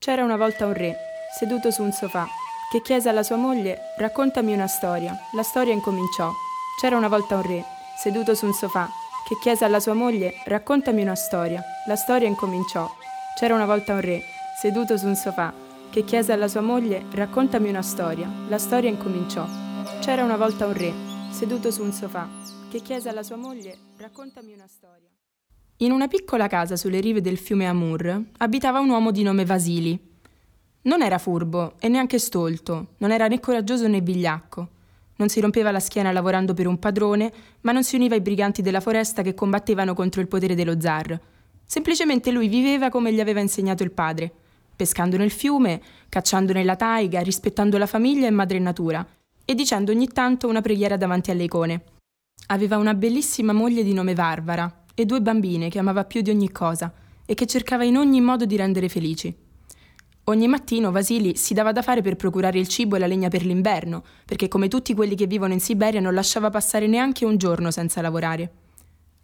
C'era una volta un re, seduto su un sofà, che chiese alla sua moglie raccontami una storia. La storia incominciò. C'era una volta un re, seduto su un sofà, che chiese alla sua moglie raccontami una storia. La storia incominciò. C'era una volta un re, seduto su un sofà, che chiese alla sua moglie raccontami una storia. La storia incominciò. C'era una volta un re, seduto su un sofà, che chiese alla sua moglie raccontami una storia. In una piccola casa sulle rive del fiume Amur abitava un uomo di nome Vasili. Non era furbo e neanche stolto, non era né coraggioso né vigliacco. Non si rompeva la schiena lavorando per un padrone, ma non si univa ai briganti della foresta che combattevano contro il potere dello zar. Semplicemente lui viveva come gli aveva insegnato il padre, pescando nel fiume, cacciando nella taiga, rispettando la famiglia e madre natura, e dicendo ogni tanto una preghiera davanti alle icone. Aveva una bellissima moglie di nome Varvara, e due bambine che amava più di ogni cosa e che cercava in ogni modo di rendere felici. Ogni mattino Vasili si dava da fare per procurare il cibo e la legna per l'inverno, perché come tutti quelli che vivono in Siberia non lasciava passare neanche un giorno senza lavorare.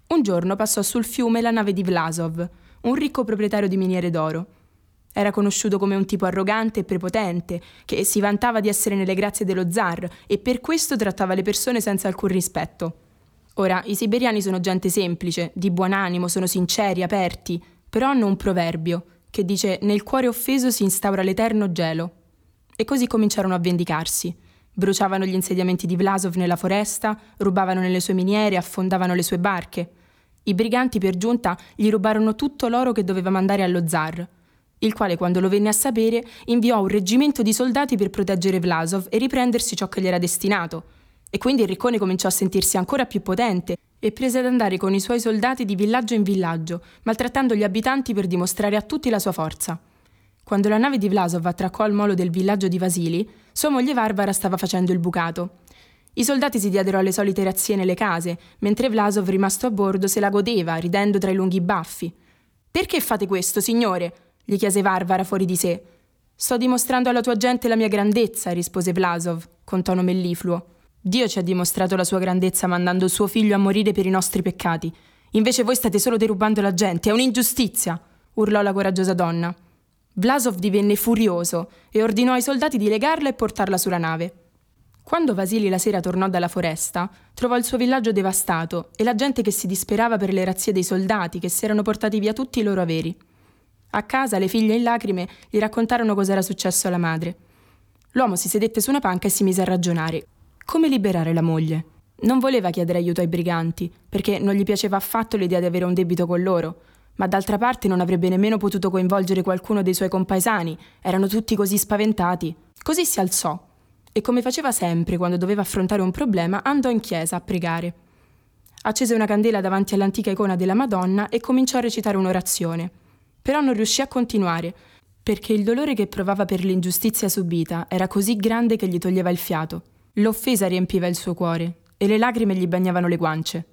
Un giorno passò sul fiume la nave di Vlasov, un ricco proprietario di miniere d'oro. Era conosciuto come un tipo arrogante e prepotente, che si vantava di essere nelle grazie dello zar e per questo trattava le persone senza alcun rispetto. Ora, i siberiani sono gente semplice, di buon animo, sono sinceri, aperti, però hanno un proverbio che dice nel cuore offeso si instaura l'eterno gelo. E così cominciarono a vendicarsi. Bruciavano gli insediamenti di Vlasov nella foresta, rubavano nelle sue miniere, affondavano le sue barche. I briganti per giunta gli rubarono tutto l'oro che doveva mandare allo zar, il quale quando lo venne a sapere inviò un reggimento di soldati per proteggere Vlasov e riprendersi ciò che gli era destinato, e quindi il riccone cominciò a sentirsi ancora più potente e prese ad andare con i suoi soldati di villaggio in villaggio, maltrattando gli abitanti per dimostrare a tutti la sua forza. Quando la nave di Vlasov attraccò al molo del villaggio di Vasili, sua moglie Varvara stava facendo il bucato. I soldati si diedero alle solite razzie nelle case, mentre Vlasov, rimasto a bordo, se la godeva, ridendo tra i lunghi baffi. Perché fate questo, signore? gli chiese Varvara fuori di sé. Sto dimostrando alla tua gente la mia grandezza, rispose Vlasov, con tono mellifluo. Dio ci ha dimostrato la sua grandezza mandando suo figlio a morire per i nostri peccati. Invece voi state solo derubando la gente, è un'ingiustizia, urlò la coraggiosa donna. Vlasov divenne furioso e ordinò ai soldati di legarla e portarla sulla nave. Quando Vasili la sera tornò dalla foresta, trovò il suo villaggio devastato e la gente che si disperava per le razzie dei soldati che si erano portati via tutti i loro averi. A casa le figlie in lacrime gli raccontarono cosa era successo alla madre. L'uomo si sedette su una panca e si mise a ragionare. Come liberare la moglie? Non voleva chiedere aiuto ai briganti, perché non gli piaceva affatto l'idea di avere un debito con loro, ma d'altra parte non avrebbe nemmeno potuto coinvolgere qualcuno dei suoi compaesani, erano tutti così spaventati. Così si alzò e come faceva sempre quando doveva affrontare un problema, andò in chiesa a pregare. Accese una candela davanti all'antica icona della Madonna e cominciò a recitare un'orazione. Però non riuscì a continuare, perché il dolore che provava per l'ingiustizia subita era così grande che gli toglieva il fiato. L'offesa riempiva il suo cuore e le lacrime gli bagnavano le guance.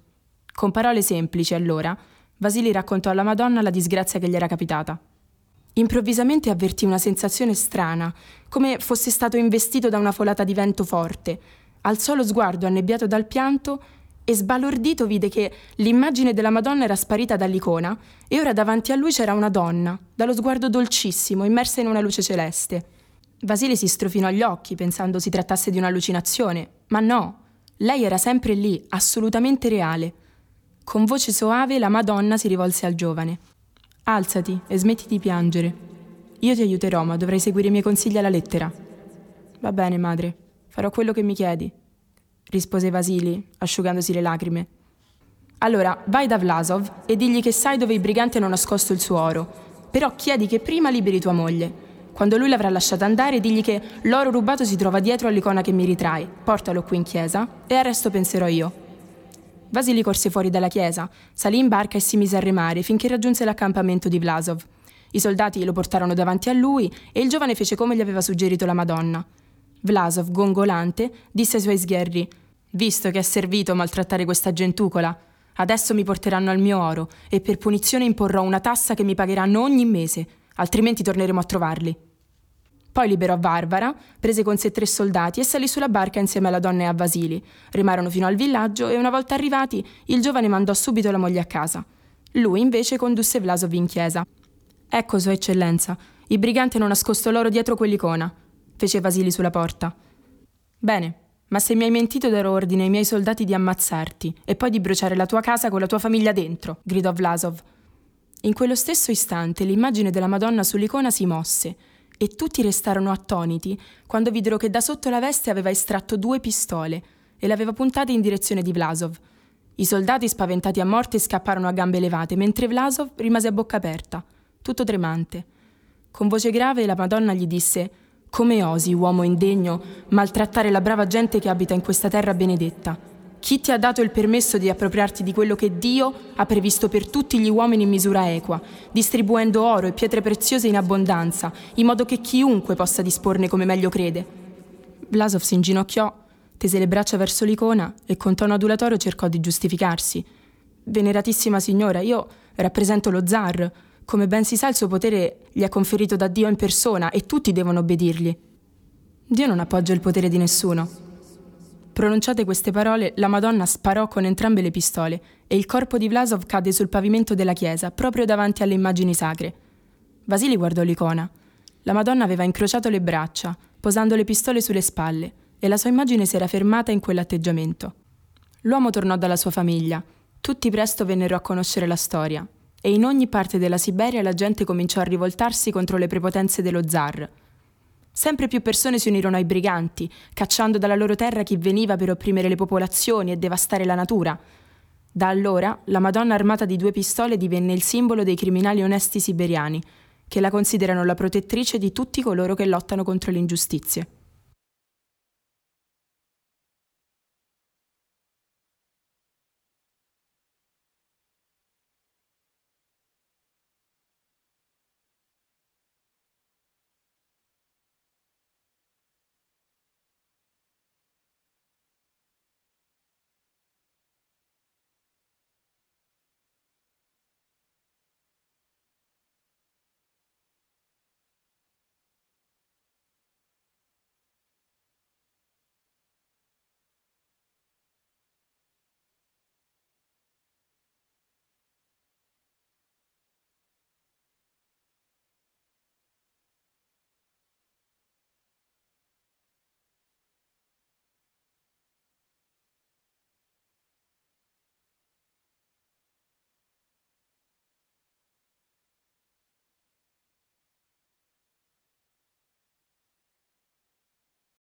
Con parole semplici, allora, Vasili raccontò alla Madonna la disgrazia che gli era capitata. Improvvisamente avvertì una sensazione strana, come fosse stato investito da una folata di vento forte. Alzò lo sguardo annebbiato dal pianto e sbalordito vide che l'immagine della Madonna era sparita dall'icona e ora davanti a lui c'era una donna, dallo sguardo dolcissimo, immersa in una luce celeste. Vasile si strofinò gli occhi pensando si trattasse di un'allucinazione, ma no, lei era sempre lì, assolutamente reale. Con voce soave la Madonna si rivolse al giovane. Alzati e smetti di piangere. Io ti aiuterò, ma dovrai seguire i miei consigli alla lettera. Va bene, madre, farò quello che mi chiedi, rispose Vasili, asciugandosi le lacrime. Allora, vai da Vlasov e digli che sai dove i briganti hanno nascosto il suo oro, però chiedi che prima liberi tua moglie. Quando lui l'avrà lasciata andare, digli che l'oro rubato si trova dietro all'icona che mi ritrai. Portalo qui in chiesa e al resto penserò io. Vasili corse fuori dalla chiesa, salì in barca e si mise a remare finché raggiunse l'accampamento di Vlasov. I soldati lo portarono davanti a lui e il giovane fece come gli aveva suggerito la Madonna. Vlasov, gongolante, disse ai suoi sgherri: Visto che è servito maltrattare questa gentucola, adesso mi porteranno al mio oro e per punizione imporrò una tassa che mi pagheranno ogni mese altrimenti torneremo a trovarli. Poi liberò Varvara, prese con sé tre soldati e salì sulla barca insieme alla donna e a Vasili. Rimarono fino al villaggio e una volta arrivati il giovane mandò subito la moglie a casa. Lui invece condusse Vlasov in chiesa. Ecco, Sua Eccellenza, I briganti hanno nascosto l'oro dietro quell'icona, fece Vasili sulla porta. Bene, ma se mi hai mentito darò ordine ai miei soldati di ammazzarti e poi di bruciare la tua casa con la tua famiglia dentro, gridò Vlasov. In quello stesso istante l'immagine della Madonna sull'icona si mosse e tutti restarono attoniti quando videro che da sotto la veste aveva estratto due pistole e le aveva puntate in direzione di Vlasov. I soldati spaventati a morte scapparono a gambe levate, mentre Vlasov rimase a bocca aperta, tutto tremante. Con voce grave la Madonna gli disse come osi, uomo indegno, maltrattare la brava gente che abita in questa terra benedetta? Chi ti ha dato il permesso di appropriarti di quello che Dio ha previsto per tutti gli uomini in misura equa, distribuendo oro e pietre preziose in abbondanza, in modo che chiunque possa disporne come meglio crede? Vlasov si inginocchiò, tese le braccia verso l'icona e con tono adulatorio cercò di giustificarsi. Veneratissima signora, io rappresento lo zar. Come ben si sa, il suo potere gli è conferito da Dio in persona e tutti devono obbedirgli. Dio non appoggia il potere di nessuno. Pronunciate queste parole, la Madonna sparò con entrambe le pistole e il corpo di Vlasov cadde sul pavimento della chiesa, proprio davanti alle immagini sacre. Vasili guardò l'icona. La Madonna aveva incrociato le braccia, posando le pistole sulle spalle, e la sua immagine si era fermata in quell'atteggiamento. L'uomo tornò dalla sua famiglia. Tutti presto vennero a conoscere la storia e in ogni parte della Siberia la gente cominciò a rivoltarsi contro le prepotenze dello zar. Sempre più persone si unirono ai briganti, cacciando dalla loro terra chi veniva per opprimere le popolazioni e devastare la natura. Da allora la Madonna armata di due pistole divenne il simbolo dei criminali onesti siberiani, che la considerano la protettrice di tutti coloro che lottano contro le ingiustizie.